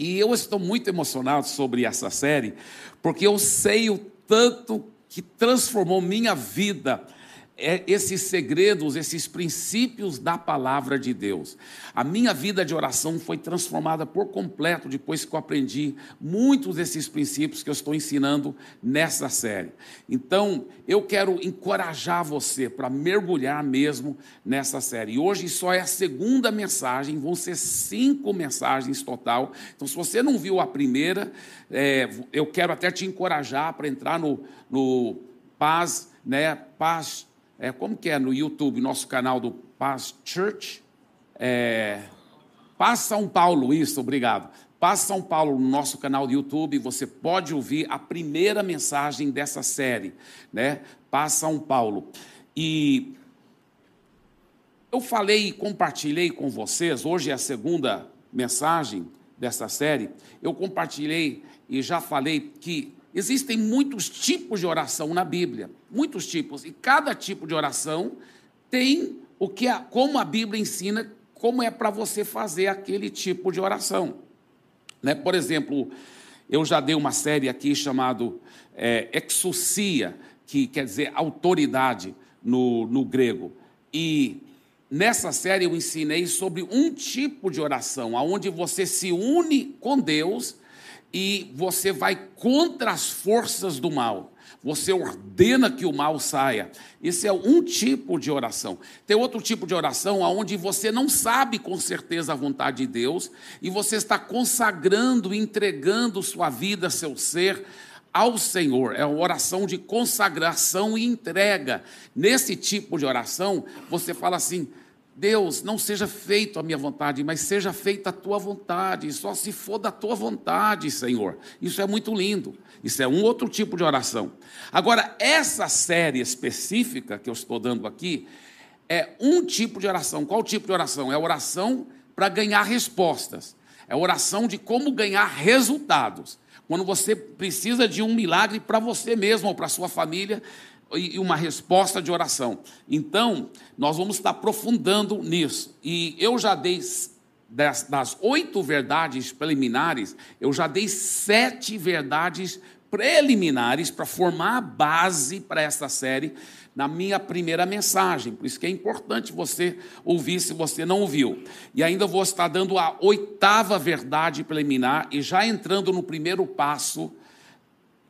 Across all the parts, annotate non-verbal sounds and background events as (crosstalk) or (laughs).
E eu estou muito emocionado sobre essa série, porque eu sei o tanto que transformou minha vida esses segredos, esses princípios da palavra de Deus. A minha vida de oração foi transformada por completo depois que eu aprendi muitos desses princípios que eu estou ensinando nessa série. Então, eu quero encorajar você para mergulhar mesmo nessa série. E hoje só é a segunda mensagem, vão ser cinco mensagens total. Então, se você não viu a primeira, é, eu quero até te encorajar para entrar no, no Paz, né? Paz é, como que é no YouTube, nosso canal do Paz Church? É, Paz São Paulo, isso, obrigado. Paz São Paulo, no nosso canal do YouTube, você pode ouvir a primeira mensagem dessa série, né? Paz São Paulo. E eu falei e compartilhei com vocês, hoje é a segunda mensagem dessa série, eu compartilhei e já falei que Existem muitos tipos de oração na Bíblia, muitos tipos, e cada tipo de oração tem o que a, como a Bíblia ensina, como é para você fazer aquele tipo de oração. Né? Por exemplo, eu já dei uma série aqui chamado é, que quer dizer autoridade no, no grego. E nessa série eu ensinei sobre um tipo de oração, onde você se une com Deus e você vai contra as forças do mal. Você ordena que o mal saia. Esse é um tipo de oração. Tem outro tipo de oração onde você não sabe com certeza a vontade de Deus e você está consagrando, entregando sua vida, seu ser ao Senhor. É uma oração de consagração e entrega. Nesse tipo de oração, você fala assim: Deus, não seja feito a minha vontade, mas seja feita a tua vontade, só se for da tua vontade, Senhor. Isso é muito lindo. Isso é um outro tipo de oração. Agora, essa série específica que eu estou dando aqui é um tipo de oração. Qual tipo de oração? É oração para ganhar respostas. É oração de como ganhar resultados. Quando você precisa de um milagre para você mesmo ou para sua família, e uma resposta de oração. Então, nós vamos estar aprofundando nisso. E eu já dei, das, das oito verdades preliminares, eu já dei sete verdades preliminares para formar a base para essa série na minha primeira mensagem. Por isso que é importante você ouvir se você não ouviu. E ainda vou estar dando a oitava verdade preliminar e já entrando no primeiro passo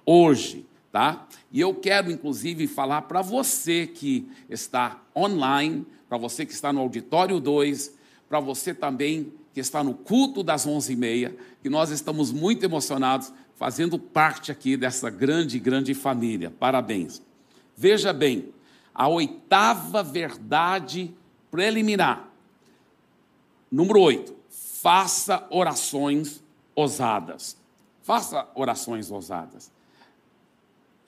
hoje tá? E eu quero, inclusive, falar para você que está online, para você que está no Auditório 2, para você também que está no culto das 11h30, que nós estamos muito emocionados fazendo parte aqui dessa grande, grande família. Parabéns. Veja bem, a oitava verdade preliminar. Número 8. Faça orações ousadas. Faça orações ousadas.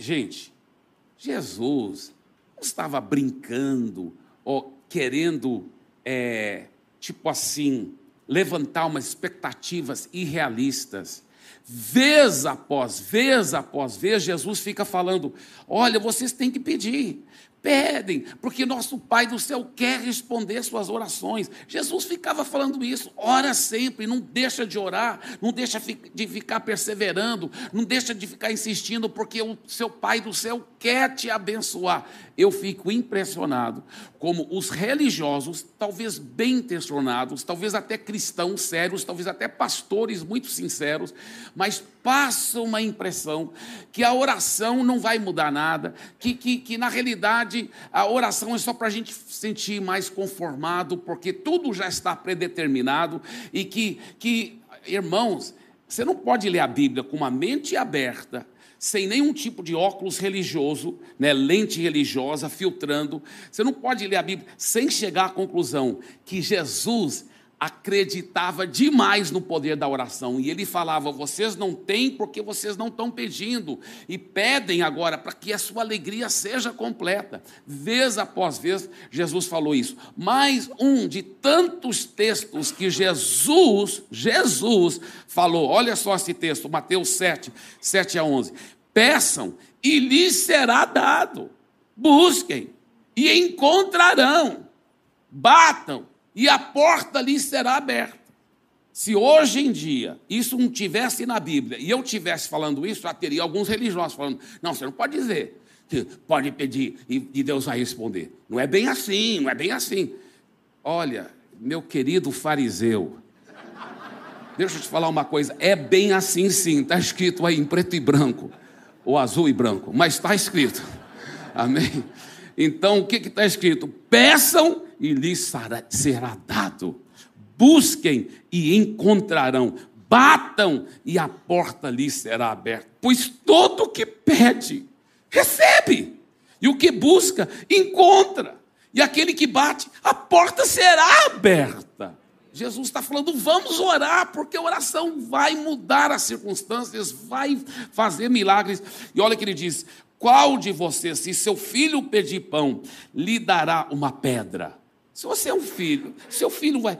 Gente, Jesus não estava brincando ou querendo, é, tipo assim, levantar umas expectativas irrealistas. Vez após vez após vez, Jesus fica falando: olha, vocês têm que pedir, pedem, porque nosso Pai do céu quer responder suas orações. Jesus ficava falando isso, ora sempre, não deixa de orar, não deixa de ficar perseverando, não deixa de ficar insistindo, porque o seu Pai do céu quer te abençoar. Eu fico impressionado como os religiosos, talvez bem intencionados, talvez até cristãos sérios, talvez até pastores muito sinceros, mas passam uma impressão que a oração não vai mudar nada, que, que, que na realidade a oração é só para a gente sentir mais conformado, porque tudo já está predeterminado e que, que irmãos, você não pode ler a Bíblia com uma mente aberta sem nenhum tipo de óculos religioso, né, lente religiosa, filtrando. Você não pode ler a Bíblia sem chegar à conclusão que Jesus acreditava demais no poder da oração e ele falava: vocês não têm porque vocês não estão pedindo e pedem agora para que a sua alegria seja completa. Vez após vez, Jesus falou isso. Mais um de tantos textos que Jesus, Jesus falou. Olha só esse texto, Mateus 7, 7 a 11. Peçam e lhes será dado. Busquem e encontrarão. Batam e a porta lhes será aberta. Se hoje em dia isso não tivesse na Bíblia e eu tivesse falando isso, já teria alguns religiosos falando: não, você não pode dizer que pode pedir e Deus vai responder. Não é bem assim, não é bem assim. Olha, meu querido fariseu, deixa eu te falar uma coisa: é bem assim sim, está escrito aí em preto e branco, ou azul e branco, mas está escrito. Amém? Então o que está escrito? Peçam e lhes será dado busquem e encontrarão, batam e a porta lhes será aberta. Pois todo o que pede, recebe, e o que busca, encontra, e aquele que bate, a porta será aberta. Jesus está falando, vamos orar, porque a oração vai mudar as circunstâncias, vai fazer milagres. E olha que ele diz: qual de vocês, se seu filho pedir pão, lhe dará uma pedra? Se você é um filho, seu filho vai.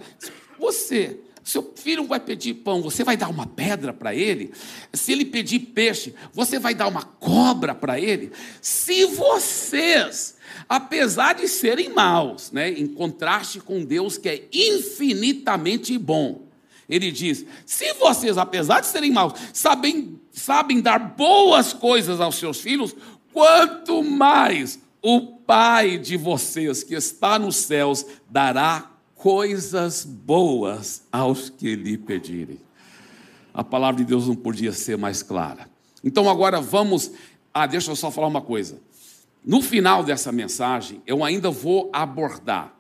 Você, seu filho vai pedir pão, você vai dar uma pedra para ele? Se ele pedir peixe, você vai dar uma cobra para ele? Se vocês, apesar de serem maus, né, em contraste com Deus que é infinitamente bom, ele diz: se vocês, apesar de serem maus, sabem, sabem dar boas coisas aos seus filhos, quanto mais o Pai de vocês que está nos céus dará coisas boas aos que lhe pedirem. A palavra de Deus não podia ser mais clara. Então agora vamos. Ah, deixa eu só falar uma coisa. No final dessa mensagem, eu ainda vou abordar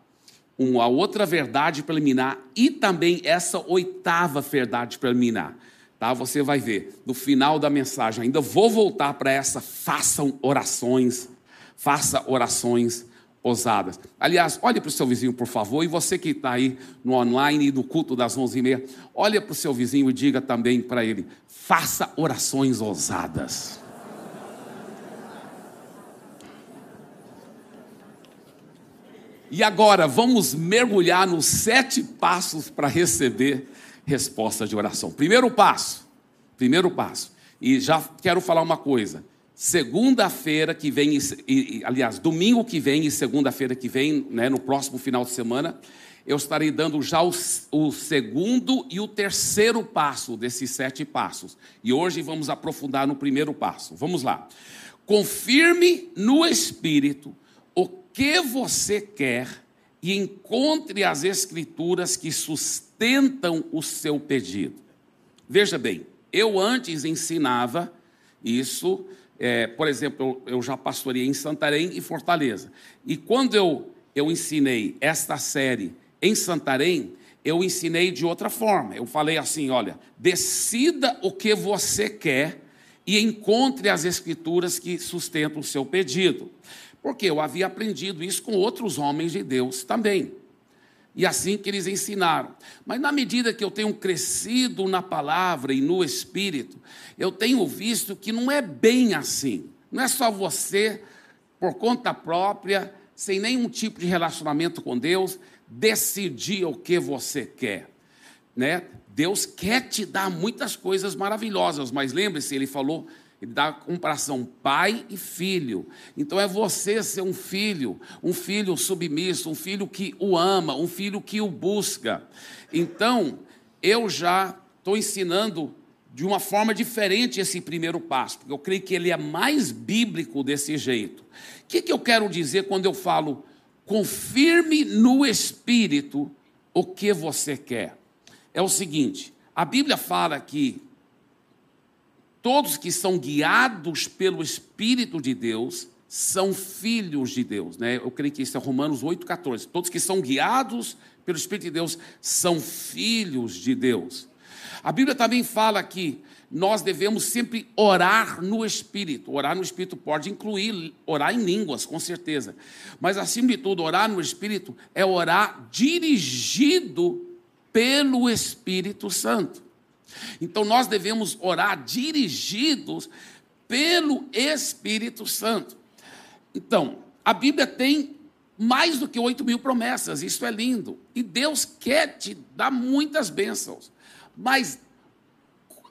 uma outra verdade preliminar e também essa oitava verdade preliminar. Tá? Você vai ver no final da mensagem. Ainda vou voltar para essa. Façam orações, faça orações ousadas. Aliás, olhe para o seu vizinho, por favor, e você que está aí no online e no culto das 11h30, olhe para o seu vizinho e diga também para ele: faça orações ousadas. E agora vamos mergulhar nos sete passos para receber resposta de oração. Primeiro passo, primeiro passo. E já quero falar uma coisa. Segunda-feira que vem, e, aliás, domingo que vem e segunda-feira que vem, né, no próximo final de semana, eu estarei dando já o, o, segundo e o terceiro passo desses sete passos. E hoje vamos aprofundar no primeiro passo. Vamos lá. Confirme no Espírito o que você quer e encontre as Escrituras que sustentam o seu pedido. Veja bem, eu antes ensinava isso é, por exemplo, eu, já pastoreei em Santarém e Fortaleza. E quando eu, eu ensinei esta série em Santarém, eu ensinei de outra forma. Eu falei assim: olha, decida o que você quer e encontre as escrituras que sustentam o seu pedido. Porque eu havia aprendido isso com outros homens de Deus também. E assim que eles ensinaram. Mas na medida que eu tenho crescido na palavra e no espírito, eu tenho visto que não é bem assim. Não é só você, por conta própria, sem nenhum tipo de relacionamento com Deus, decidir o que você quer. Né? Deus quer te dar muitas coisas maravilhosas, mas lembre-se, ele falou ele dá a comparação pai e filho. Então é você ser um filho, um filho submisso, um filho que o ama, um filho que o busca. Então, eu já estou ensinando de uma forma diferente esse primeiro passo, porque eu creio que ele é mais bíblico desse jeito. O que, que eu quero dizer quando eu falo confirme no espírito o que você quer? É o seguinte: a Bíblia fala que Todos que são guiados pelo Espírito de Deus são filhos de Deus. Né? Eu creio que isso é Romanos 8,14. Todos que são guiados pelo Espírito de Deus são filhos de Deus. A Bíblia também fala que nós devemos sempre orar no Espírito. Orar no Espírito pode incluir orar em línguas, com certeza. Mas, acima de tudo, orar no Espírito é orar dirigido pelo Espírito Santo. Então nós devemos orar dirigidos pelo Espírito Santo. Então, a Bíblia tem mais do que 8 mil promessas, isso é lindo. E Deus quer te dar muitas bênçãos. Mas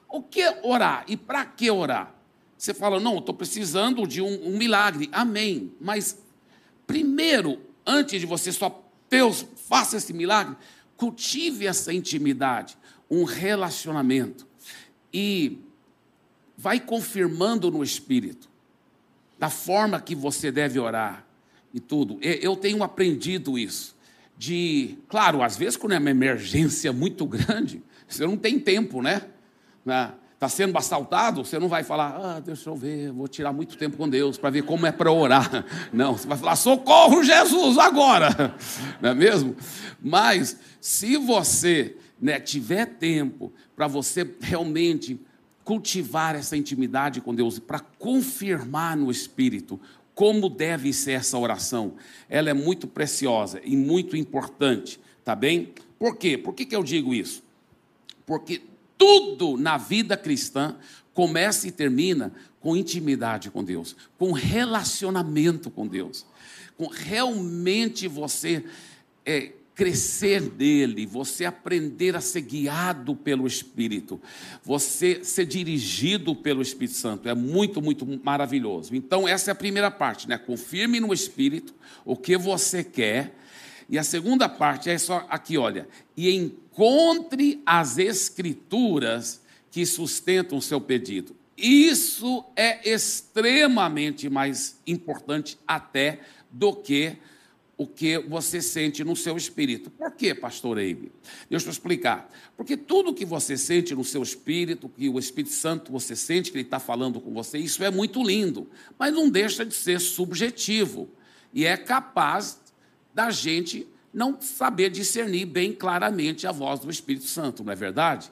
o que orar e para que orar? Você fala, não, estou precisando de um, um, milagre. Amém. Mas primeiro, antes de você só, Deus, faça esse milagre, cultive essa intimidade um relacionamento. E vai confirmando no espírito da forma que você deve orar e tudo. Eu tenho aprendido isso. De, claro, às vezes quando é uma emergência muito grande, você não tem tempo, né? né? está sendo assaltado, você não vai falar, ah, deixa eu ver, vou tirar muito tempo com Deus para ver como é para orar. (laughs) Não, você vai falar, socorro Jesus agora, (laughs) não é mesmo? Mas se você né, tiver tempo para você realmente cultivar essa intimidade com Deus, para confirmar no Espírito como deve ser essa oração, ela é muito preciosa e muito importante, tá bem? Por quê? Por que, que eu digo isso? Porque tudo na vida cristã começa e termina com intimidade com Deus, com relacionamento com Deus, com realmente você é, crescer dele, você aprender a ser guiado pelo Espírito, você ser dirigido pelo Espírito Santo, é muito, muito maravilhoso. Então, essa é a primeira parte, né? Confirme no Espírito o que você quer. E a segunda parte é só aqui, olha, e encontre as escrituras que sustentam o seu pedido. Isso é extremamente mais importante até do que o que você sente no seu espírito. Por quê, pastor Eibe? Deixa eu explicar. Porque tudo que você sente no seu espírito, que o Espírito Santo você sente que ele está falando com você, isso é muito lindo, mas não deixa de ser subjetivo e é capaz da gente não saber discernir bem claramente a voz do Espírito Santo, não é verdade?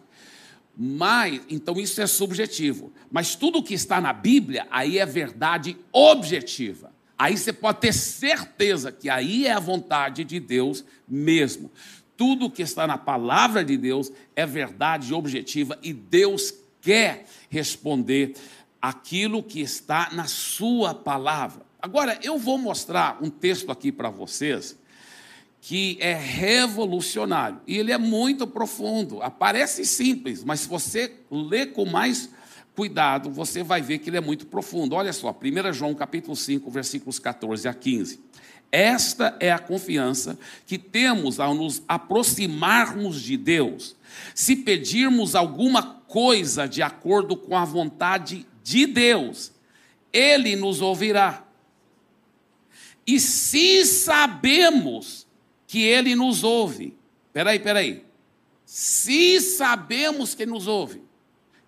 Mas, então isso é subjetivo. Mas tudo que está na Bíblia, aí é verdade objetiva. Aí você pode ter certeza que aí é a vontade de Deus mesmo. Tudo que está na palavra de Deus é verdade objetiva e Deus quer responder aquilo que está na sua palavra. Agora, eu vou mostrar um texto aqui para vocês que é revolucionário. E ele é muito profundo. Aparece simples, mas se você ler com mais cuidado, você vai ver que ele é muito profundo. Olha só, 1 João capítulo 5, versículos 14 a 15. Esta é a confiança que temos ao nos aproximarmos de Deus. Se pedirmos alguma coisa de acordo com a vontade de Deus, Ele nos ouvirá. E se sabemos que Ele nos ouve. Peraí, peraí. Se sabemos que nos ouve.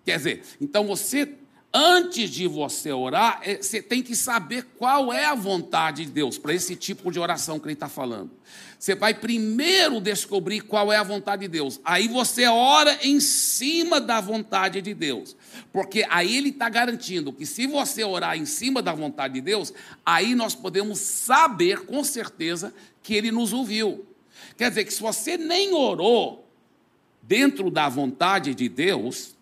Quer dizer, então você, antes de você orar, é, você tem que saber qual é a vontade de Deus para esse tipo de oração que ele está falando. Você vai primeiro descobrir qual é a vontade de Deus. Aí você ora em cima da vontade de Deus. Porque aí ele está garantindo que se você orar em cima da vontade de Deus, aí nós podemos saber com certeza que ele nos ouviu. Quer dizer que se você nem orou dentro da vontade de Deus,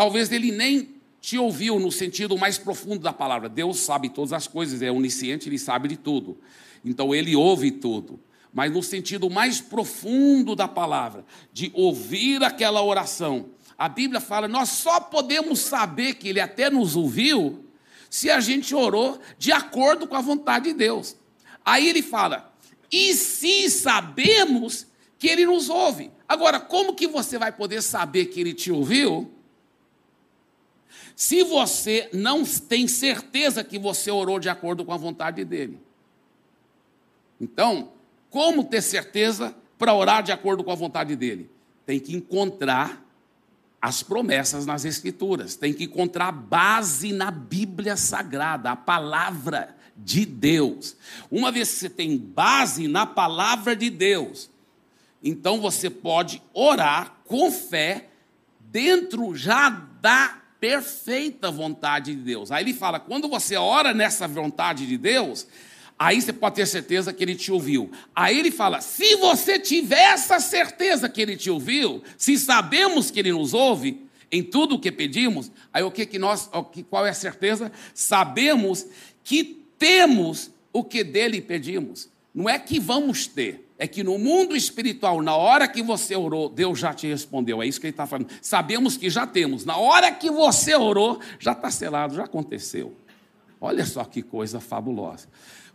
talvez ele nem te ouviu no sentido mais profundo da palavra. Deus sabe todas as coisas, é onisciente, ele sabe de tudo. Então ele ouve tudo. Mas no sentido mais profundo da palavra, de ouvir aquela oração, a Bíblia fala: nós só podemos saber que ele até nos ouviu se a gente orou de acordo com a vontade de Deus. Aí ele fala: e se sabemos que ele nos ouve? Agora, como que você vai poder saber que ele te ouviu? Se você não tem certeza que você orou de acordo com a vontade dele. Então, como ter certeza para orar de acordo com a vontade dele? Tem que encontrar as promessas nas Escrituras, tem que encontrar base na Bíblia Sagrada, a palavra de Deus. Uma vez que você tem base na palavra de Deus, então você pode orar com fé dentro já da perfeita vontade de Deus. Aí ele fala: quando você ora nessa vontade de Deus, aí você pode ter certeza que ele te ouviu. Aí ele fala: se você tiver essa certeza que ele te ouviu, se sabemos que ele nos ouve, em tudo o que pedimos, aí o que, que nós, qual é a certeza? Sabemos que temos o que dele pedimos. Não é que vamos ter, é que no mundo espiritual, na hora que você orou, Deus já te respondeu. É isso que ele está falando. Sabemos que já temos. Na hora que você orou, já está selado, já aconteceu. Olha só que coisa fabulosa.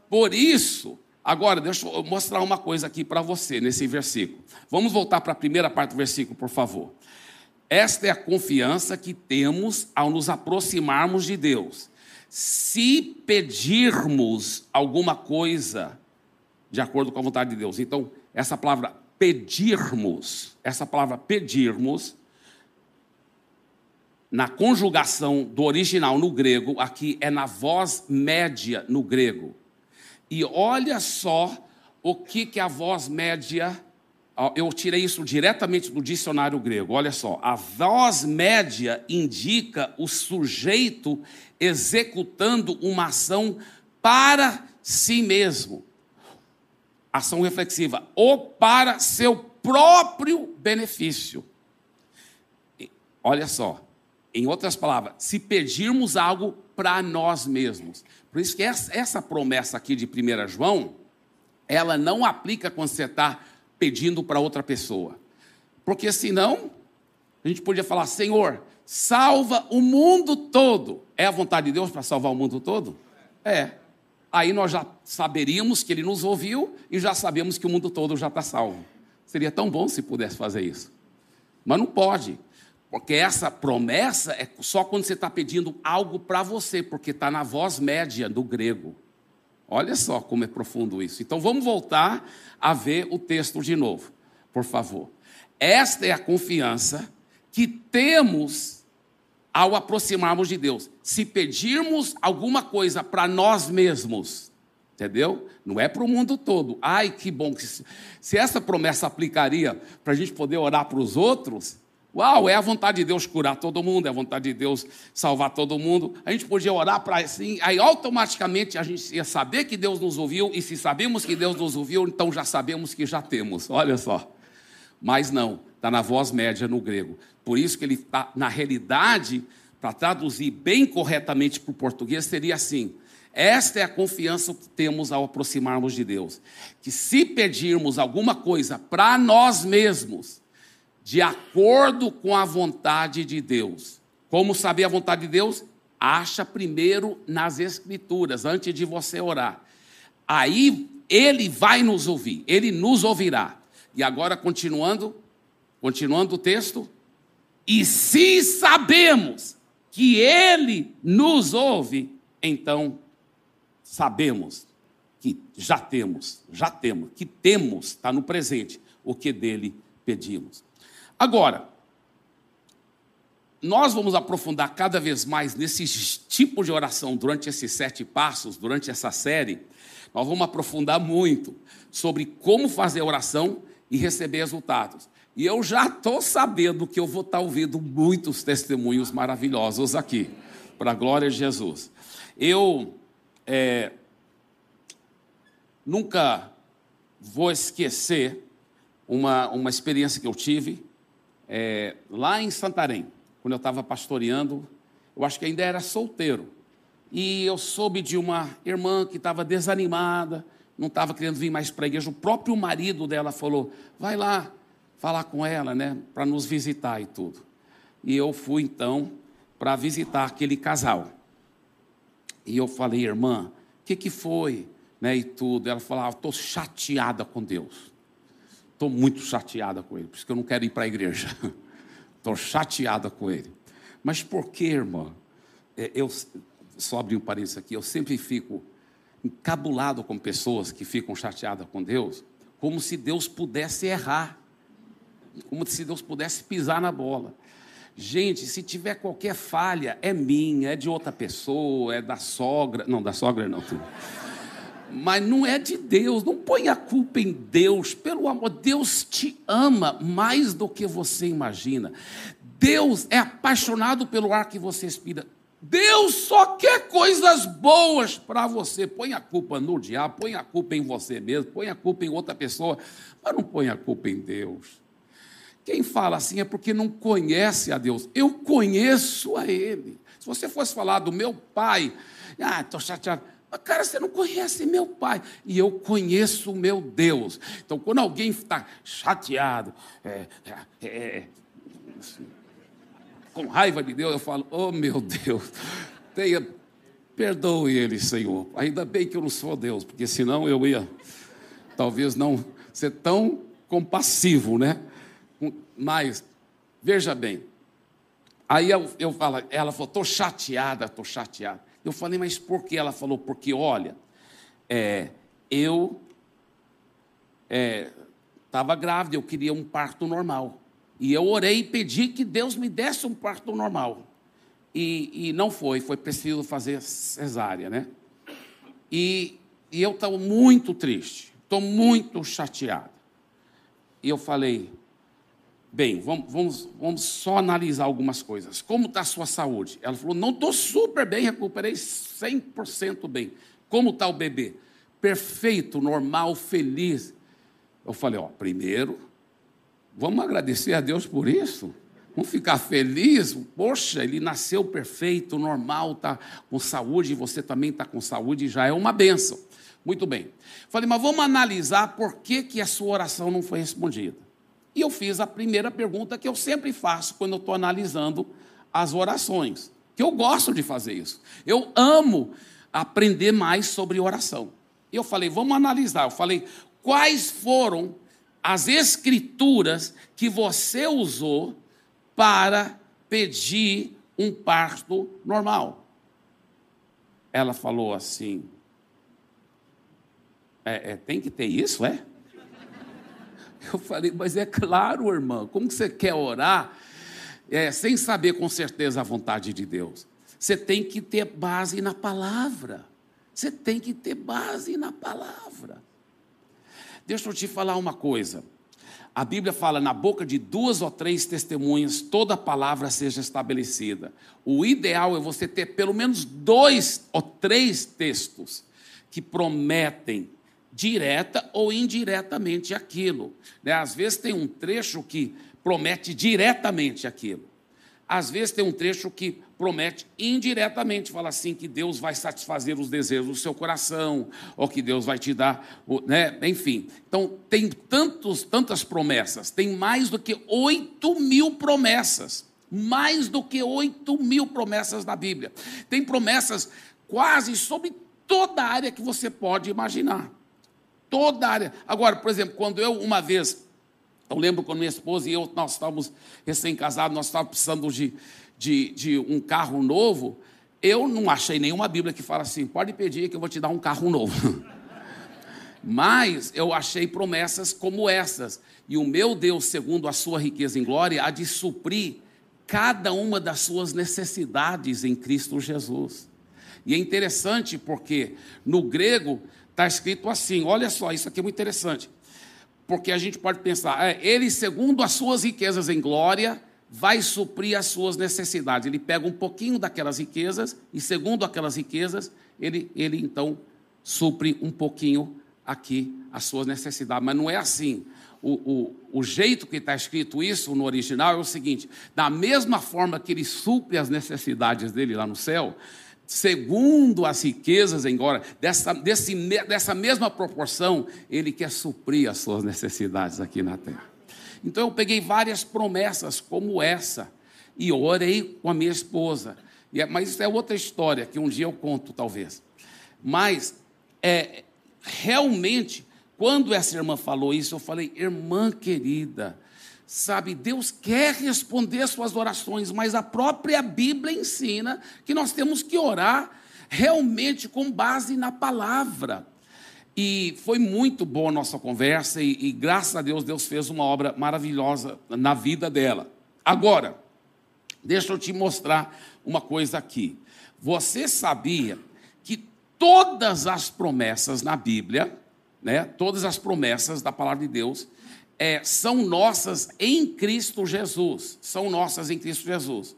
Por isso, Agora, deixa eu mostrar uma coisa aqui para você nesse versículo. Vamos voltar para a primeira parte do versículo, por favor. Esta é a confiança que temos ao nos aproximarmos de Deus. Se pedirmos alguma coisa de acordo com a vontade de Deus. Então, essa palavra pedirmos, essa palavra pedirmos, na conjugação do original no grego, aqui é na voz média no grego. E olha só o que, que a voz média. Eu tirei isso diretamente do dicionário grego. Olha só, a voz média indica o sujeito executando uma ação para si mesmo. Ação reflexiva, ou para seu próprio benefício. Olha só, em outras palavras, se pedirmos algo para nós mesmos. Por isso que essa, essa promessa aqui de 1 João, ela não aplica quando você está pedindo para outra pessoa. Porque senão, a gente podia falar, Senhor, salva o mundo todo. É a vontade de Deus para salvar o mundo todo? É. Aí nós já saberíamos que Ele nos ouviu e já sabemos que o mundo todo já está salvo. Seria tão bom se pudesse fazer isso. Mas não pode. Porque essa promessa é só quando você está pedindo algo para você, porque está na voz média do grego. Olha só como é profundo isso. Então vamos voltar a ver o texto de novo, por favor. Esta é a confiança que temos ao aproximarmos de Deus. Se pedirmos alguma coisa para nós mesmos, entendeu? Não é para o mundo todo. Ai, que bom que se essa promessa aplicaria para a gente poder orar para os outros, Uau, é a vontade de Deus curar todo mundo, é a vontade de Deus salvar todo mundo. A gente podia orar para assim, aí automaticamente a gente ia saber que Deus nos ouviu, e se sabemos que Deus nos ouviu, então já sabemos que já temos. Olha só. Mas não, está na voz média no grego. Por isso que ele está, na realidade, para traduzir bem corretamente para o português, seria assim: esta é a confiança que temos ao aproximarmos de Deus. Que se pedirmos alguma coisa para nós mesmos, de acordo com a vontade de Deus. Como saber a vontade de Deus? Acha primeiro nas Escrituras, antes de você orar. Aí ele vai nos ouvir, ele nos ouvirá. E agora, continuando, continuando o texto. E se sabemos que ele nos ouve, então sabemos que já temos, já temos, que temos, está no presente, o que dele pedimos. Agora, nós vamos aprofundar cada vez mais nesses tipos de oração durante esses sete passos, durante essa série. Nós vamos aprofundar muito sobre como fazer oração e receber resultados. E eu já estou sabendo que eu vou estar ouvindo muitos testemunhos maravilhosos aqui, para a glória de Jesus. Eu é, nunca vou esquecer uma, uma experiência que eu tive é, lá em Santarém, quando eu estava pastoreando, eu acho que ainda era solteiro. E eu soube de uma irmã que estava desanimada, não estava querendo vir mais para a igreja. O próprio marido dela falou: vai lá falar com ela, né, para nos visitar e tudo. E eu fui então para visitar aquele casal. E eu falei, irmã, o que, que foi? Né, e tudo. Ela falava, estou chateada com Deus. Estou muito chateada com ele, por isso que eu não quero ir para a igreja. (laughs) Estou chateada com ele. Mas por que, irmã? É, eu, só abrir um parênteses aqui, eu sempre fico encabulado com pessoas que ficam chateadas com Deus, como se Deus pudesse errar, como se Deus pudesse pisar na bola. Gente, se tiver qualquer falha, é minha, é de outra pessoa, é da sogra. Não, da sogra não mas não é de Deus. Não põe a culpa em Deus. Pelo amor, Deus te ama mais do que você imagina. Deus é apaixonado pelo ar que você respira. Deus só quer coisas boas para você. Põe a culpa no diabo, põe a culpa em você mesmo, põe a culpa em outra pessoa, mas não põe a culpa em Deus. Quem fala assim é porque não conhece a Deus. Eu conheço a Ele. Se você fosse falar do meu pai, ah, estou chateado. Cara, você não conhece meu pai. E eu conheço o meu Deus. Então, quando alguém está chateado, é, é, é, assim, com raiva de Deus, eu falo: Oh, meu Deus, tenha, perdoe ele, Senhor. Ainda bem que eu não sou Deus, porque senão eu ia talvez não ser tão compassivo, né? Mas, veja bem, aí eu, eu falo, ela falou, estou chateada, estou chateada. Eu falei, mas por que? Ela falou, porque olha, é, eu estava é, grávida, eu queria um parto normal. E eu orei e pedi que Deus me desse um parto normal. E, e não foi, foi preciso fazer cesárea, né? E, e eu estava muito triste, estou muito chateado. E eu falei, bem, vamos, vamos, vamos só analisar algumas coisas. Como está a sua saúde? Ela falou, não estou super bem, recuperei 100% bem. Como está o bebê? Perfeito, normal, feliz. Eu falei, ó, primeiro, vamos agradecer a Deus por isso. Vamos ficar felizes. Poxa, ele nasceu perfeito, normal, está com saúde, você também está com saúde, já é uma benção. Muito bem. Falei, mas vamos analisar por que, que a sua oração não foi respondida. E eu fiz a primeira pergunta que eu sempre faço quando eu estou analisando as orações, que eu gosto de fazer isso. Eu amo aprender mais sobre oração. Eu falei, vamos analisar. Eu falei, quais foram as escrituras que você usou para pedir um parto normal. Ela falou assim: é, é, tem que ter isso, é? Eu falei, mas é claro, irmã, como você quer orar é, sem saber com certeza a vontade de Deus? Você tem que ter base na palavra. Você tem que ter base na palavra. Deixa eu te falar uma coisa. A Bíblia fala: na boca de duas ou três testemunhas, toda palavra seja estabelecida. O ideal é você ter pelo menos dois ou três textos que prometem direta ou indiretamente aquilo. Né? Às vezes tem um trecho que promete diretamente aquilo. Às vezes tem um trecho que promete indiretamente, fala assim que Deus vai satisfazer os desejos do seu coração, ou que Deus vai te dar, né? enfim. Então, tem tantos, tantas promessas, tem mais do que 8 mil promessas, mais do que 8 mil promessas na Bíblia. Tem promessas quase sobre toda a área que você pode imaginar. Toda a área. Agora, por exemplo, quando eu uma vez eu lembro quando minha esposa e eu, nós estávamos recém-casados, nós estávamos precisando de, de, de, um carro novo. Eu não achei nenhuma Bíblia que fala assim: pode pedir que eu vou te dar um carro novo. (laughs) Mas eu achei promessas como essas. E o meu Deus, segundo a sua riqueza em glória, há de suprir cada uma das suas necessidades em Cristo Jesus. E é interessante porque no grego está escrito assim: olha só, isso aqui é muito interessante. Porque a gente pode pensar, é, ele, segundo as suas riquezas em glória, vai suprir as suas necessidades. Ele pega um pouquinho daquelas riquezas e, segundo aquelas riquezas, ele, ele então supre um pouquinho aqui as suas necessidades. Mas não é assim. O, o, o jeito que está escrito isso no original é o seguinte: da mesma forma que ele supre as necessidades dele lá no céu, segundo as riquezas glória, dessa, desse, dessa mesma proporção, Ele quer suprir as suas necessidades aqui na terra. Então eu peguei várias promessas como essa e orei com a minha esposa. É, mas isso é outra história que um dia eu conto, talvez. Mas é, realmente, quando essa irmã falou isso, eu falei, irmã querida, Sabe, Deus quer responder suas orações, mas a própria Bíblia ensina que nós temos que orar realmente com base na palavra. E foi muito boa a nossa conversa, e, e graças a Deus, Deus fez uma obra maravilhosa na vida dela. Agora, deixa eu te mostrar uma coisa aqui. Você sabia que todas as promessas na Bíblia, né, todas as promessas da palavra de Deus, é, são nossas em Cristo Jesus. São nossas em Cristo Jesus.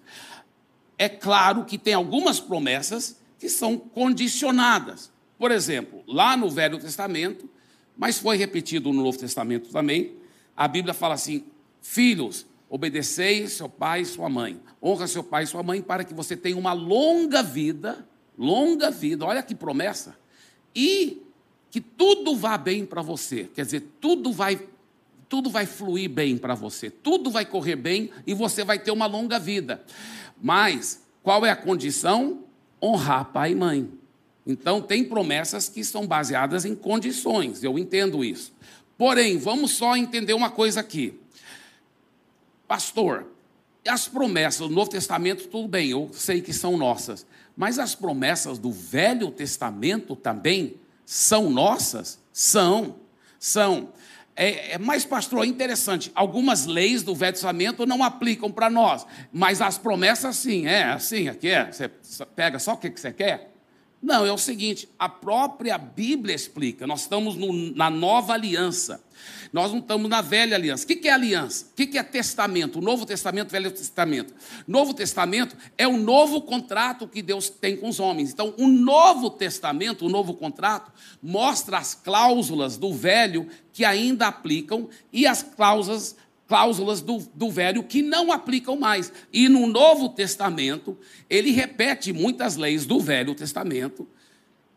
É claro que tem algumas promessas que são condicionadas. Por exemplo, lá no Velho Testamento, mas foi repetido no Novo Testamento também, a Bíblia fala assim: Filhos, obedecei seu pai e sua mãe. Honra seu pai e sua mãe para que você tenha uma longa vida, longa vida, olha que promessa, e que tudo vá bem para você. Quer dizer, tudo vai tudo vai fluir bem para você, tudo vai correr bem e você vai ter uma longa vida. Mas qual é a condição? Honrar pai e mãe. Então, tem promessas que são baseadas em condições, eu entendo isso. Porém, vamos só entender uma coisa aqui. Pastor, as promessas do Novo Testamento, tudo bem, eu sei que são nossas, mas as promessas do Velho Testamento também são nossas? São, são. É, é, mas, pastor, é interessante. Algumas leis do Velho Testamento não aplicam para nós, mas as promessas sim. É assim, aqui é. Você pega só o que você quer? Não, é o seguinte: a própria Bíblia explica. Nós estamos no, na nova aliança. Nós não estamos na velha aliança. O que é aliança? O que é testamento? O Novo Testamento, o Velho Testamento. Novo Testamento é o novo contrato que Deus tem com os homens. Então, o Novo Testamento, o novo contrato, mostra as cláusulas do Velho que ainda aplicam e as cláusulas cláusulas do, do velho que não aplicam mais. E no Novo Testamento, ele repete muitas leis do Velho Testamento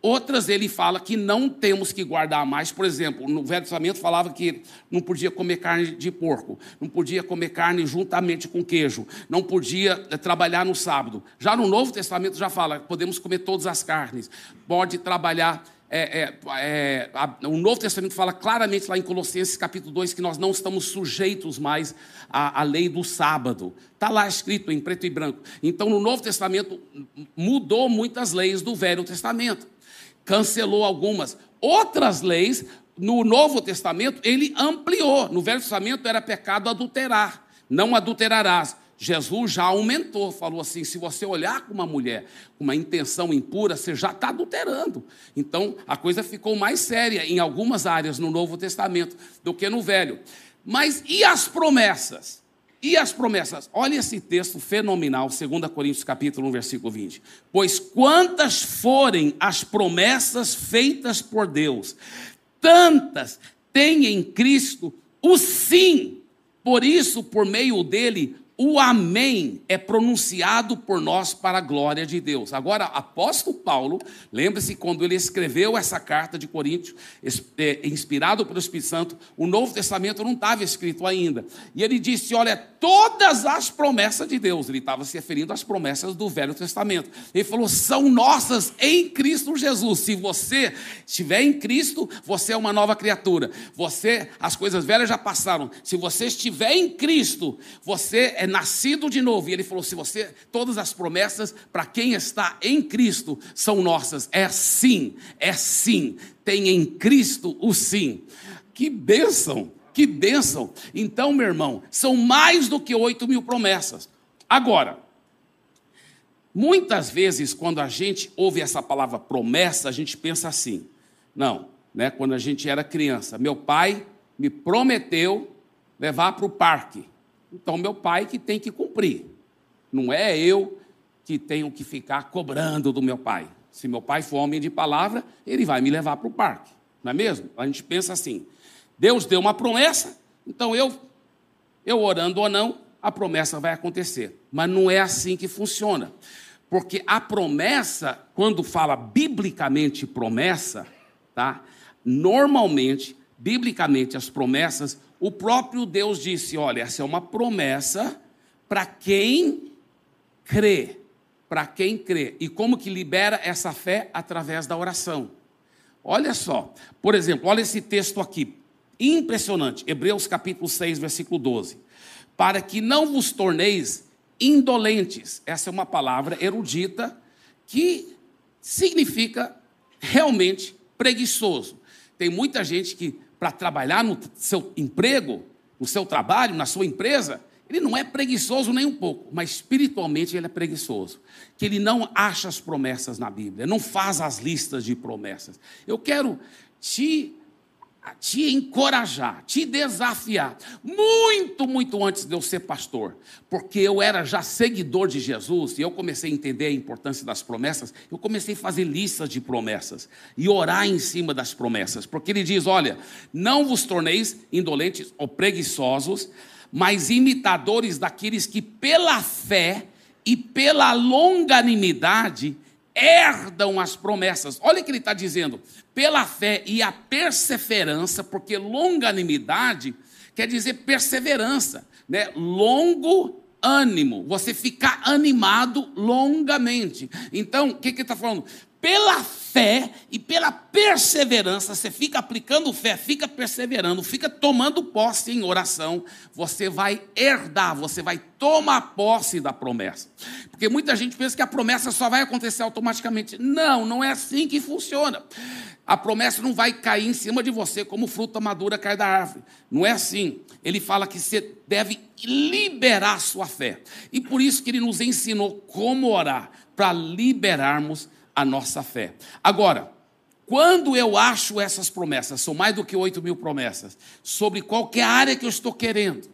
Outras ele fala que não temos que guardar mais. Por exemplo, no Velho Testamento falava que não podia comer carne de porco, não podia comer carne juntamente com queijo, não podia eh, trabalhar no sábado. Já no Novo Testamento já fala que podemos comer todas as carnes, pode trabalhar. É, é, é, a, o Novo Testamento fala claramente lá em Colossenses capítulo 2 que nós não estamos sujeitos mais à, à lei do sábado. Está lá escrito em preto e branco. Então, no Novo Testamento, mudou muitas leis do Velho Testamento cancelou algumas. Outras leis, no Novo Testamento, ele ampliou. No Velho Testamento era pecado adulterar, não adulterarás. Jesus já aumentou, falou assim: se você olhar com uma mulher com uma intenção impura, você já está adulterando. Então a coisa ficou mais séria em algumas áreas no Novo Testamento do que no Velho. Mas e as promessas? E as promessas? Olha esse texto fenomenal, 2 Coríntios capítulo 1, versículo 20. Pois quantas forem as promessas feitas por Deus, tantas tem em Cristo o sim. Por isso, por meio dele, o Amém é pronunciado por nós para a glória de Deus. Agora, apóstolo Paulo, lembre-se quando ele escreveu essa carta de Coríntios, é, inspirado pelo Espírito Santo, o Novo Testamento não estava escrito ainda. E ele disse: Olha, todas as promessas de Deus, ele estava se referindo às promessas do Velho Testamento. Ele falou: são nossas em Cristo Jesus. Se você estiver em Cristo, você é uma nova criatura. Você, as coisas velhas já passaram. Se você estiver em Cristo, você é nascido de novo. E ele falou: se você, todas as promessas para quem está em Cristo são nossas. É sim, é sim. Tem em Cristo o sim. Que bênção, que bênção. Então, meu irmão, são mais do que oito mil promessas. Agora, muitas vezes, quando a gente ouve essa palavra promessa, a gente pensa assim: não, né? Quando a gente era criança, meu pai me prometeu levar para o parque. Então, meu pai que tem que cumprir. Não é eu que tenho que ficar cobrando do meu pai. Se meu pai for homem de palavra, ele vai me levar para o parque. Não é mesmo? A gente pensa assim: Deus deu uma promessa, então eu, eu orando ou não, a promessa vai acontecer. Mas não é assim que funciona. Porque a promessa, quando fala biblicamente promessa, tá? Normalmente, biblicamente, as promessas o próprio Deus disse: olha, essa é uma promessa para quem crê. Para quem crê. E como que libera essa fé? Através da oração. Olha só, por exemplo, olha esse texto aqui, impressionante, Hebreus capítulo 6, versículo 12. Para que não vos torneis indolentes. Essa é uma palavra erudita que significa realmente preguiçoso. Tem muita gente que para trabalhar no seu emprego, no seu trabalho, na sua empresa, ele não é preguiçoso nem um pouco, mas espiritualmente ele é preguiçoso. Que ele não acha as promessas na Bíblia, não faz as listas de promessas. Eu quero te te encorajar, te desafiar, muito, muito antes de eu ser pastor, porque eu era já seguidor de Jesus e eu comecei a entender a importância das promessas, eu comecei a fazer listas de promessas e orar em cima das promessas, porque ele diz: olha, não vos torneis indolentes ou preguiçosos, mas imitadores daqueles que pela fé e pela longanimidade herdam as promessas. Olha o que ele está dizendo. Pela fé e a perseverança, porque longanimidade quer dizer perseverança, né? Longo ânimo, você ficar animado longamente. Então, o que, que ele está falando? Pela fé e pela perseverança, você fica aplicando fé, fica perseverando, fica tomando posse em oração, você vai herdar, você vai tomar posse da promessa. Porque muita gente pensa que a promessa só vai acontecer automaticamente. Não, não é assim que funciona. A promessa não vai cair em cima de você como fruta madura cai da árvore. Não é assim. Ele fala que você deve liberar sua fé. E por isso que ele nos ensinou como orar, para liberarmos a nossa fé. Agora, quando eu acho essas promessas, são mais do que 8 mil promessas, sobre qualquer área que eu estou querendo,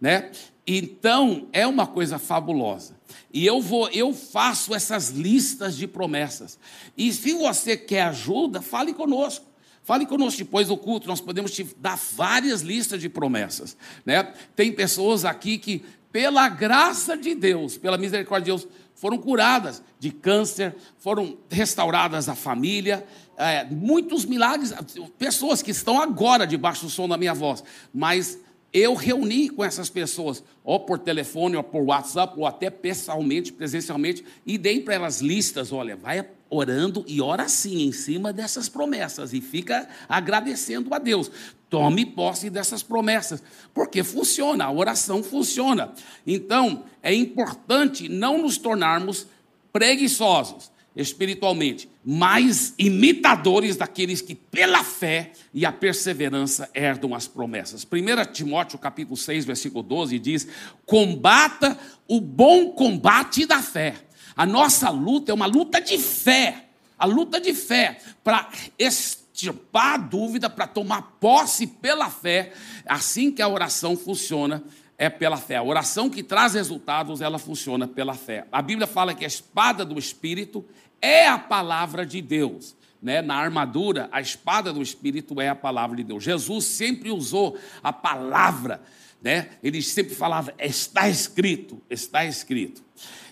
né? Então é uma coisa fabulosa. E eu vou, eu faço essas listas de promessas. E se você quer ajuda, fale conosco. Fale conosco depois do culto, nós podemos te dar várias listas de promessas. Né? Tem pessoas aqui que, pela graça de Deus, pela misericórdia de Deus, foram curadas de câncer, foram restauradas a família, é, muitos milagres, pessoas que estão agora debaixo do som da minha voz, mas eu reuni com essas pessoas, ou por telefone, ou por WhatsApp, ou até pessoalmente, presencialmente, e dei para elas listas: olha, vai orando e ora sim em cima dessas promessas, e fica agradecendo a Deus. Tome posse dessas promessas, porque funciona, a oração funciona. Então, é importante não nos tornarmos preguiçosos espiritualmente, mais imitadores daqueles que pela fé e a perseverança herdam as promessas. 1 Timóteo capítulo 6, versículo 12 diz: "Combata o bom combate da fé". A nossa luta é uma luta de fé, a luta de fé para extirpar a dúvida, para tomar posse pela fé, assim que a oração funciona é pela fé. A oração que traz resultados, ela funciona pela fé. A Bíblia fala que a espada do Espírito é a palavra de Deus. Né? Na armadura, a espada do Espírito é a palavra de Deus. Jesus sempre usou a palavra, né? ele sempre falava, está escrito, está escrito.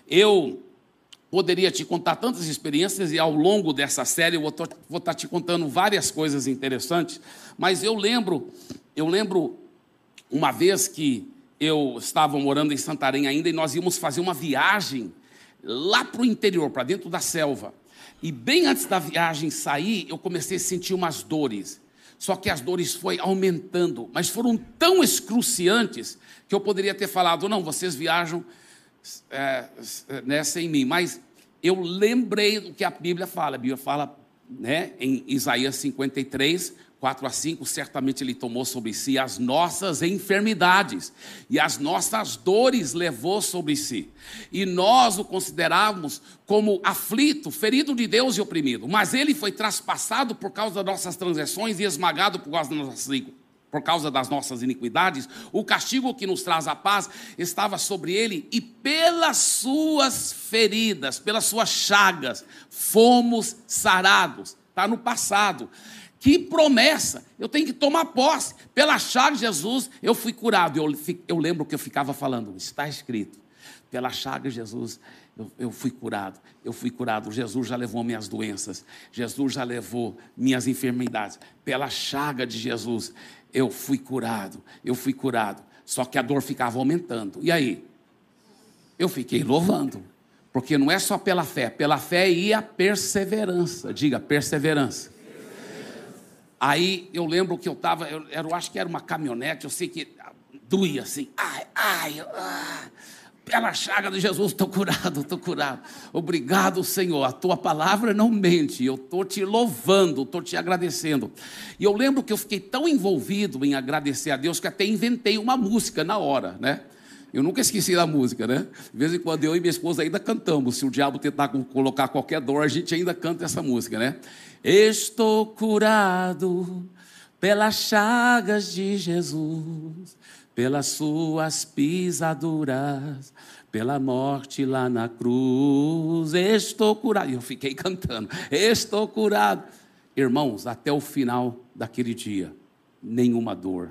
Eu poderia te contar tantas experiências e ao longo dessa série eu vou, estar te contando várias coisas interessantes, mas eu lembro, eu lembro uma vez que eu estava morando em Santarém ainda e nós íamos fazer uma viagem lá para o interior, para dentro da selva. E bem antes da viagem sair, eu comecei a sentir umas dores. Só que as dores foi aumentando, mas foram tão excruciantes que eu poderia ter falado: não, vocês viajam é, né, sem mim. Mas eu lembrei do que a Bíblia fala. A Bíblia fala né, em Isaías 53, 4 a 5, certamente ele tomou sobre si as nossas enfermidades e as nossas dores levou sobre si. E nós o considerávamos como aflito, ferido de Deus e oprimido. Mas ele foi traspassado por causa das nossas transgressões e esmagado por causa das nossas, por causa das nossas iniquidades. O castigo que nos traz a paz estava sobre ele e pelas suas feridas, pelas suas chagas, fomos sarados. Está no passado. Que promessa! Eu tenho que tomar posse. Pela chaga de Jesus, eu fui curado. Eu, eu lembro que eu ficava falando, está escrito. Pela chaga de Jesus, eu, eu, fui curado. Eu fui curado. Jesus já levou minhas doenças. Jesus já levou minhas enfermidades. Pela chaga de Jesus, eu fui curado. Eu fui curado. Só que a dor ficava aumentando. E aí? Eu fiquei louvando. Porque não é só pela fé, pela fé e a perseverança. Diga, perseverança. Aí eu lembro que eu estava, eu, eu, acho que era uma caminhonete, eu sei que doía assim, ai, ai, ah, pela chaga de Jesus, estou curado, estou curado. Obrigado, Senhor, a tua palavra não mente, eu estou te louvando, estou te agradecendo. E eu lembro que eu fiquei tão envolvido em agradecer a Deus que até inventei uma música na hora, né? Eu nunca esqueci da música, né? De vez em quando eu e minha esposa ainda cantamos. Se o diabo tentar colocar qualquer dor, a gente ainda canta essa música, né? Estou curado pelas chagas de Jesus, pelas suas pisaduras, pela morte lá na cruz. Estou curado. E eu fiquei cantando. Estou curado. Irmãos, até o final daquele dia, nenhuma dor.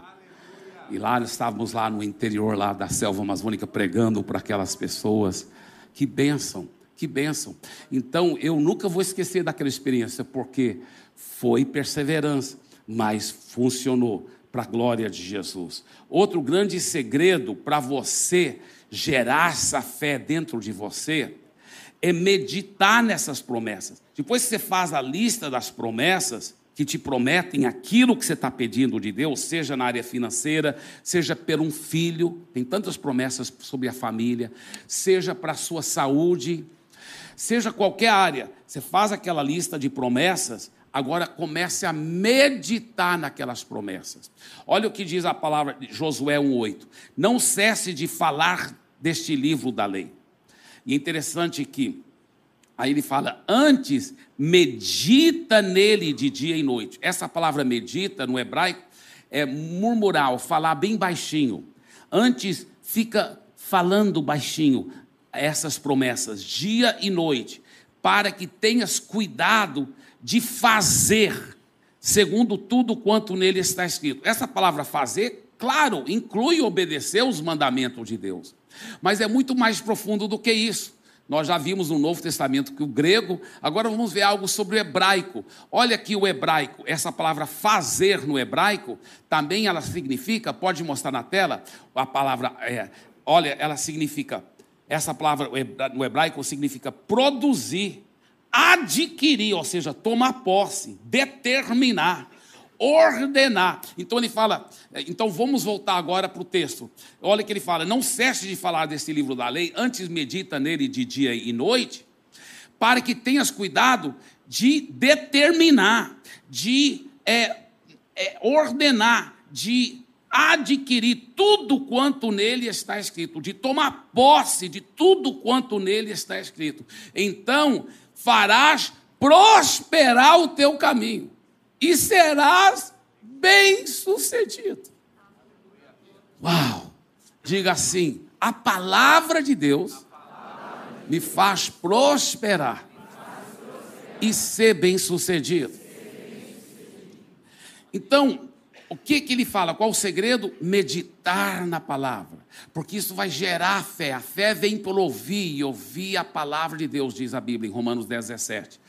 E lá estávamos lá no interior lá da selva amazônica pregando para aquelas pessoas. Que bênção que bênção. Então, eu nunca vou esquecer daquela experiência, porque foi perseverança, mas funcionou para a glória de Jesus. Outro grande segredo para você gerar essa fé dentro de você é meditar nessas promessas. Depois que você faz a lista das promessas, que te prometem aquilo que você está pedindo de Deus, seja na área financeira, seja por um filho, tem tantas promessas sobre a família, seja para a sua saúde, seja qualquer área, você faz aquela lista de promessas, agora comece a meditar naquelas promessas. Olha o que diz a palavra de Josué 1,8: Não cesse de falar deste livro da lei. E é interessante que Aí ele fala, antes, medita nele de dia e noite. Essa palavra medita no hebraico é murmurar, falar bem baixinho. Antes, fica falando baixinho essas promessas, dia e noite, para que tenhas cuidado de fazer, segundo tudo quanto nele está escrito. Essa palavra fazer, claro, inclui obedecer os mandamentos de Deus, mas é muito mais profundo do que isso. Nós já vimos no Novo Testamento que o grego, agora vamos ver algo sobre o hebraico. Olha aqui o hebraico, essa palavra fazer no hebraico, também ela significa, pode mostrar na tela, a palavra, é, olha, ela significa, essa palavra no hebraico significa produzir, adquirir, ou seja, tomar posse, determinar ordenar. Então ele fala, então vamos voltar agora para o texto. Olha que ele fala: não cesse de falar desse livro da lei, antes medita nele de dia e noite, para que tenhas cuidado de determinar, de é, é, ordenar, de adquirir tudo quanto nele está escrito, de tomar posse de tudo quanto nele está escrito. Então farás prosperar o teu caminho e serás bem-sucedido. Uau! Diga assim: a palavra de Deus me faz prosperar e ser bem-sucedido. Então, o que, que ele fala? Qual o segredo? Meditar na palavra. Porque isso vai gerar fé. A fé vem por ouvir e ouvir a palavra de Deus, diz a Bíblia em Romanos 10, 17.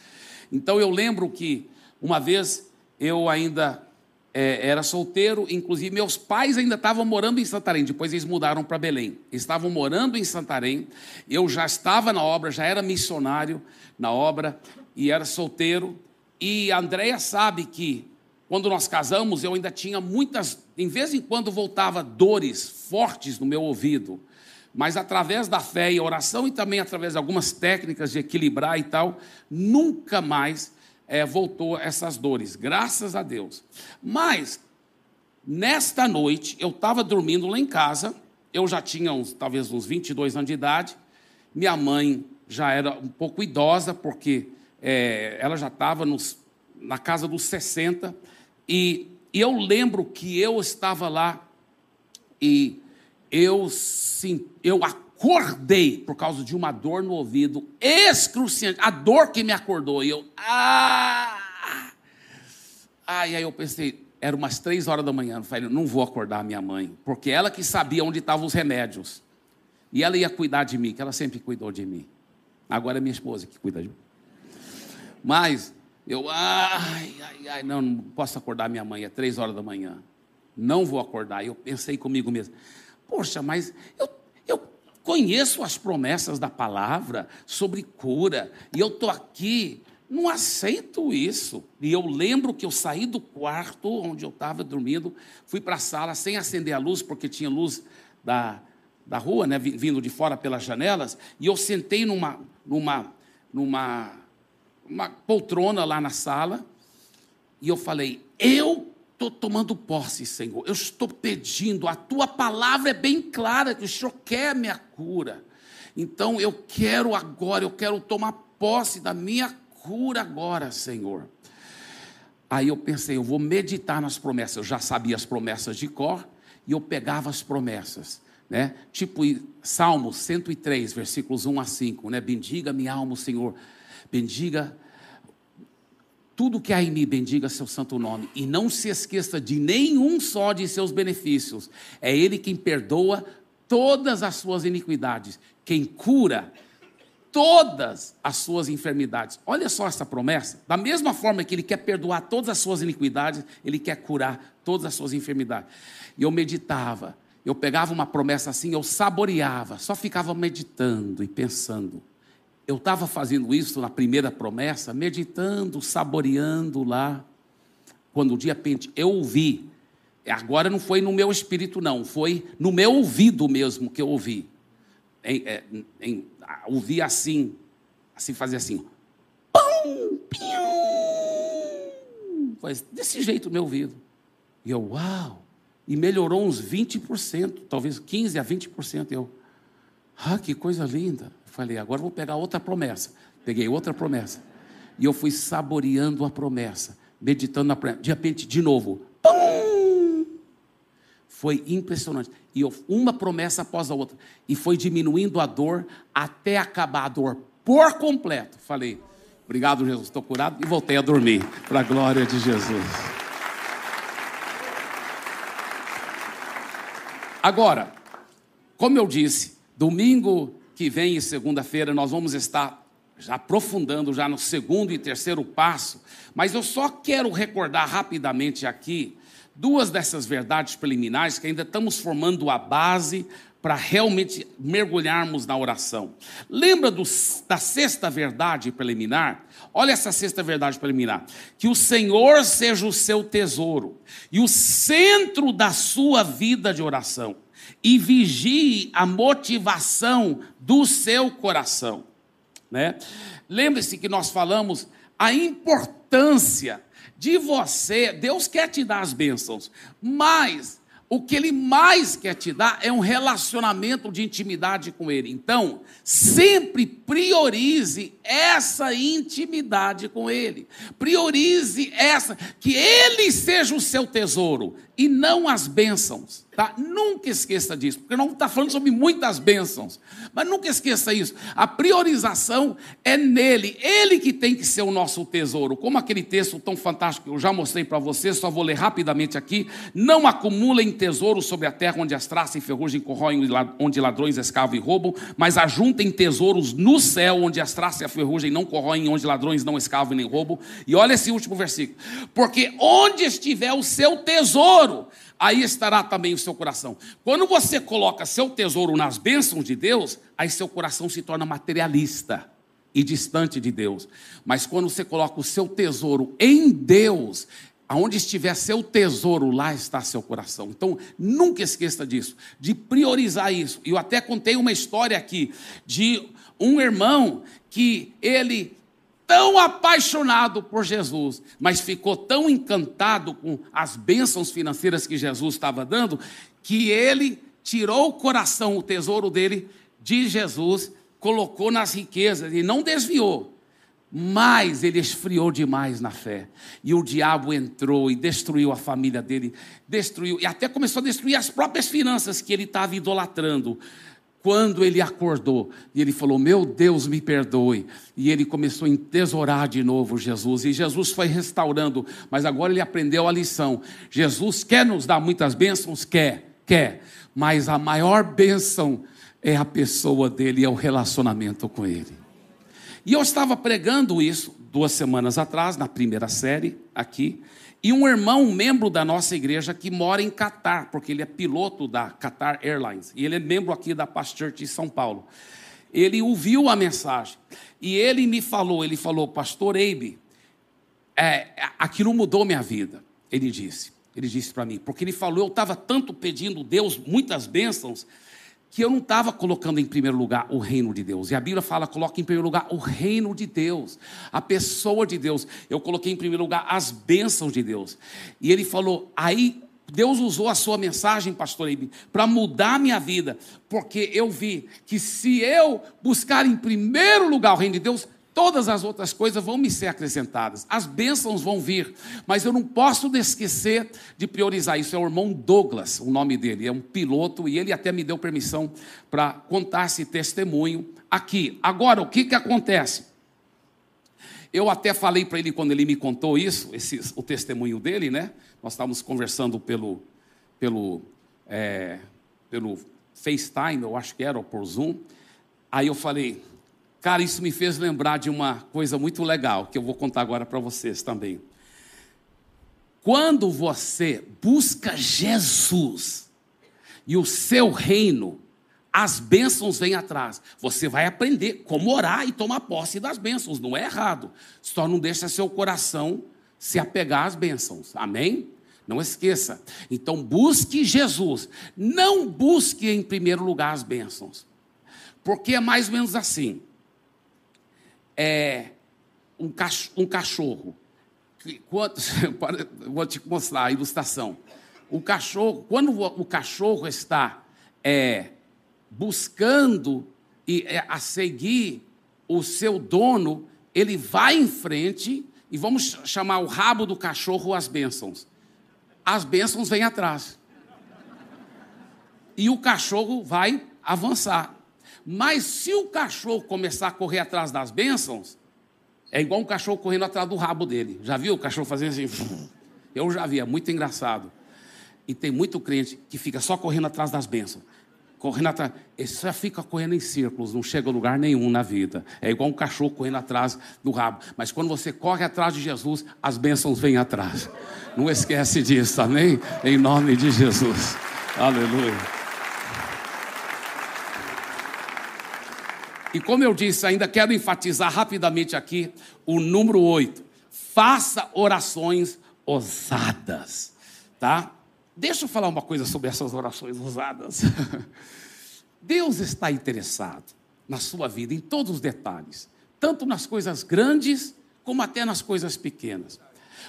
Então eu lembro que uma vez eu ainda é, era solteiro, inclusive meus pais ainda estavam morando em Santarém, depois eles mudaram para Belém. Estavam morando em Santarém, eu já estava na obra, já era missionário na obra e era solteiro. E a Andréia sabe que quando nós casamos, eu ainda tinha muitas, em vez em quando voltava dores fortes no meu ouvido, mas através da fé e oração e também através de algumas técnicas de equilibrar e tal, nunca mais é, voltou essas dores, graças a Deus. Mas, nesta noite, eu estava dormindo lá em casa, eu já tinha uns, talvez uns 22 anos de idade, minha mãe já era um pouco idosa, porque é, ela já estava na casa dos 60, e, e eu lembro que eu estava lá e eu, sim, eu acordei por causa de uma dor no ouvido excruciante, a dor que me acordou, e eu, ah! ah e aí eu pensei, era umas três horas da manhã, eu falei, não vou acordar minha mãe, porque ela que sabia onde estavam os remédios, e ela ia cuidar de mim, que ela sempre cuidou de mim, agora é minha esposa que cuida de mim, mas, eu, ai, ai, ai, não, não posso acordar minha mãe, é três horas da manhã, não vou acordar, eu pensei comigo mesmo, poxa, mas eu conheço as promessas da palavra sobre cura, e eu estou aqui, não aceito isso. E eu lembro que eu saí do quarto onde eu estava dormindo, fui para a sala sem acender a luz, porque tinha luz da, da rua, né, vindo de fora pelas janelas, e eu sentei numa, numa, numa uma poltrona lá na sala, e eu falei: Eu estou tomando posse, Senhor. Eu estou pedindo, a tua palavra é bem clara que o Senhor quer a minha cura. Então eu quero agora, eu quero tomar posse da minha cura agora, Senhor. Aí eu pensei, eu vou meditar nas promessas. Eu já sabia as promessas de cor e eu pegava as promessas, né? Tipo Salmo 103, versículos 1 a 5, né? Bendiga minha alma, Senhor. Bendiga tudo que há em mim, bendiga seu santo nome. E não se esqueça de nenhum só de seus benefícios. É Ele quem perdoa todas as suas iniquidades, quem cura todas as suas enfermidades. Olha só essa promessa. Da mesma forma que Ele quer perdoar todas as suas iniquidades, Ele quer curar todas as suas enfermidades. E eu meditava, eu pegava uma promessa assim, eu saboreava, só ficava meditando e pensando eu estava fazendo isso na primeira promessa, meditando, saboreando lá, quando de repente eu ouvi, agora não foi no meu espírito, não, foi no meu ouvido mesmo que eu ouvi. Em, é, em, ouvi assim, assim, fazia assim, pum, pium, faz desse jeito o meu ouvido. E eu, uau! E melhorou uns 20%, talvez 15% a 20%. Eu, ah, que coisa linda. Falei, agora vou pegar outra promessa. Peguei outra promessa. E eu fui saboreando a promessa, meditando na promessa. De repente, de novo, pum! Foi impressionante. E eu, uma promessa após a outra. E foi diminuindo a dor até acabar a dor por completo. Falei, obrigado, Jesus, estou curado. E voltei a dormir, para a glória de Jesus. Agora, como eu disse, domingo que vem e segunda-feira nós vamos estar já aprofundando já no segundo e terceiro passo, mas eu só quero recordar rapidamente aqui duas dessas verdades preliminares que ainda estamos formando a base para realmente mergulharmos na oração. Lembra do, da sexta verdade preliminar? Olha essa sexta verdade preliminar: que o Senhor seja o seu tesouro e o centro da sua vida de oração, e vigie a motivação do seu coração. Né? Lembre-se que nós falamos a importância de você, Deus quer te dar as bênçãos, mas o que ele mais quer te dar é um relacionamento de intimidade com ele. Então, sempre priorize essa intimidade com ele. Priorize essa, que ele seja o seu tesouro e não as bênçãos. Tá? Nunca esqueça disso, porque não está falando sobre muitas bênçãos, mas nunca esqueça isso. A priorização é nele, ele que tem que ser o nosso tesouro. Como aquele texto tão fantástico que eu já mostrei para vocês, só vou ler rapidamente aqui. Não acumulem tesouro sobre a terra onde as traças e ferrugem corroem, onde ladrões escavam e roubam, mas ajuntem tesouros no céu, onde as traças e a ferrugem não corroem, onde ladrões não escavam nem roubam. E olha esse último versículo: porque onde estiver o seu tesouro, aí estará também o seu coração. Quando você coloca seu tesouro nas bênçãos de Deus, aí seu coração se torna materialista e distante de Deus. Mas quando você coloca o seu tesouro em Deus, aonde estiver seu tesouro, lá está seu coração. Então, nunca esqueça disso, de priorizar isso. Eu até contei uma história aqui de um irmão que ele tão apaixonado por Jesus, mas ficou tão encantado com as bênçãos financeiras que Jesus estava dando, que ele tirou o coração, o tesouro dele de Jesus, colocou nas riquezas e não desviou. Mas ele esfriou demais na fé. E o diabo entrou e destruiu a família dele, destruiu, e até começou a destruir as próprias finanças que ele estava idolatrando quando ele acordou e ele falou: Meu Deus, me perdoe. E ele começou a entesourar de novo Jesus. E Jesus foi restaurando, mas agora ele aprendeu a lição. Jesus quer nos dar muitas bênçãos? Quer, quer. Mas a maior bênção é a pessoa dele, é o relacionamento com ele. E eu estava pregando isso duas semanas atrás, na primeira série, aqui. E um irmão, um membro da nossa igreja, que mora em Catar, porque ele é piloto da Qatar Airlines, e ele é membro aqui da Past Church de São Paulo. Ele ouviu a mensagem, e ele me falou, ele falou, pastor Eibe, é, aquilo mudou minha vida, ele disse. Ele disse para mim, porque ele falou, eu estava tanto pedindo Deus muitas bênçãos, que eu não estava colocando em primeiro lugar o reino de Deus. E a Bíblia fala: coloque em primeiro lugar o reino de Deus, a pessoa de Deus. Eu coloquei em primeiro lugar as bênçãos de Deus. E ele falou: aí Deus usou a sua mensagem, pastor Eibe, para mudar a minha vida, porque eu vi que se eu buscar em primeiro lugar o reino de Deus, todas as outras coisas vão me ser acrescentadas, as bênçãos vão vir, mas eu não posso esquecer de priorizar isso. É o irmão Douglas, o nome dele, é um piloto e ele até me deu permissão para contar esse testemunho aqui. Agora, o que, que acontece? Eu até falei para ele quando ele me contou isso, esse, o testemunho dele, né? Nós estávamos conversando pelo, pelo, é, pelo FaceTime, eu acho que era, ou por Zoom. Aí eu falei, Cara, isso me fez lembrar de uma coisa muito legal que eu vou contar agora para vocês também. Quando você busca Jesus e o seu reino, as bênçãos vêm atrás. Você vai aprender como orar e tomar posse das bênçãos, não é errado. Só não deixa seu coração se apegar às bênçãos. Amém? Não esqueça. Então busque Jesus. Não busque em primeiro lugar as bênçãos. Porque é mais ou menos assim. É um, um cachorro. (laughs) vou te mostrar a ilustração. O cachorro, quando o cachorro está é, buscando e, é, a seguir o seu dono, ele vai em frente e vamos chamar o rabo do cachorro as bênçãos. As bênçãos vêm atrás. E o cachorro vai avançar. Mas se o cachorro começar a correr atrás das bênçãos, é igual um cachorro correndo atrás do rabo dele. Já viu o cachorro fazendo assim? (laughs) Eu já vi, é muito engraçado. E tem muito crente que fica só correndo atrás das bênçãos correndo atrás. Ele só fica correndo em círculos, não chega a lugar nenhum na vida. É igual um cachorro correndo atrás do rabo. Mas quando você corre atrás de Jesus, as bênçãos vêm atrás. Não esquece disso, amém? Em nome de Jesus. Aleluia. E como eu disse, ainda quero enfatizar rapidamente aqui o número 8. Faça orações ousadas, tá? Deixa eu falar uma coisa sobre essas orações ousadas. (laughs) Deus está interessado na sua vida, em todos os detalhes, tanto nas coisas grandes como até nas coisas pequenas.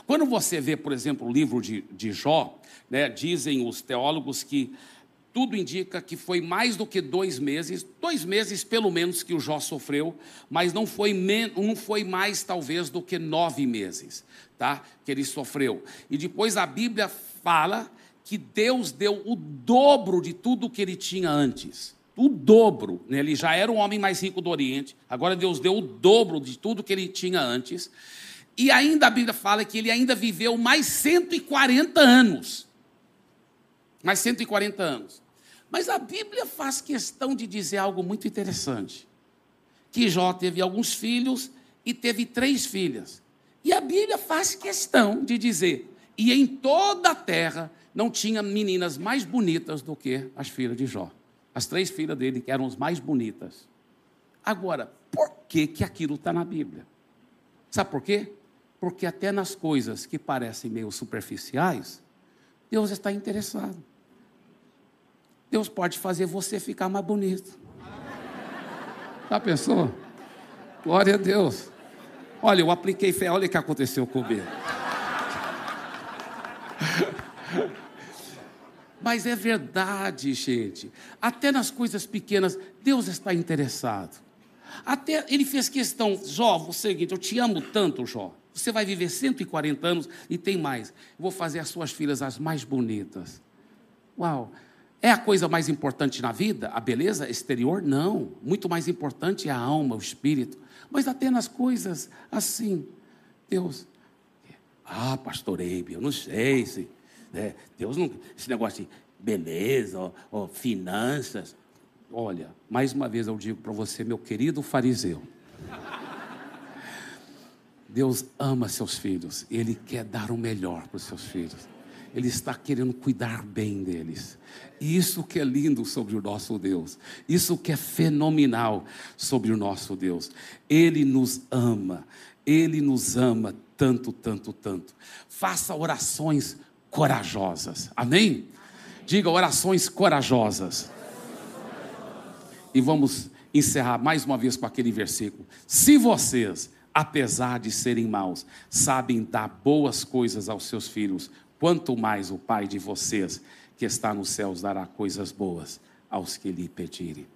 Quando você vê, por exemplo, o livro de, de Jó, né, dizem os teólogos que tudo indica que foi mais do que dois meses, dois meses pelo menos que o Jó sofreu, mas não foi, não foi mais talvez do que nove meses, tá? Que ele sofreu. E depois a Bíblia fala que Deus deu o dobro de tudo que ele tinha antes. O dobro. Né? Ele já era o homem mais rico do Oriente, agora Deus deu o dobro de tudo que ele tinha antes. E ainda a Bíblia fala que ele ainda viveu mais 140 anos. Mais 140 anos. Mas a Bíblia faz questão de dizer algo muito interessante. Que Jó teve alguns filhos e teve três filhas. E a Bíblia faz questão de dizer: e em toda a terra não tinha meninas mais bonitas do que as filhas de Jó. As três filhas dele que eram as mais bonitas. Agora, por que, que aquilo está na Bíblia? Sabe por quê? Porque até nas coisas que parecem meio superficiais, Deus está interessado. Deus pode fazer você ficar mais bonito. Já pensou? Glória a Deus. Olha, eu apliquei fé, olha o que aconteceu comigo. (laughs) Mas é verdade, gente. Até nas coisas pequenas, Deus está interessado. Até ele fez questão, Jó, o seguinte, eu te amo tanto, Jó. Você vai viver 140 anos e tem mais. Eu vou fazer as suas filhas as mais bonitas. Uau! É a coisa mais importante na vida? A beleza exterior? Não. Muito mais importante é a alma, o espírito. Mas até nas coisas assim, Deus. Ah, pastor Eibe, eu não sei se né? Deus não. Esse negócio de beleza, ó, ó, finanças. Olha, mais uma vez eu digo para você, meu querido fariseu. Deus ama seus filhos, Ele quer dar o melhor para os seus filhos. Ele está querendo cuidar bem deles. E isso que é lindo sobre o nosso Deus. Isso que é fenomenal sobre o nosso Deus. Ele nos ama. Ele nos ama tanto, tanto, tanto. Faça orações corajosas. Amém? Diga orações corajosas. E vamos encerrar mais uma vez com aquele versículo. Se vocês, apesar de serem maus, sabem dar boas coisas aos seus filhos, quanto mais o Pai de vocês, que está nos céus, dará coisas boas aos que lhe pedirem.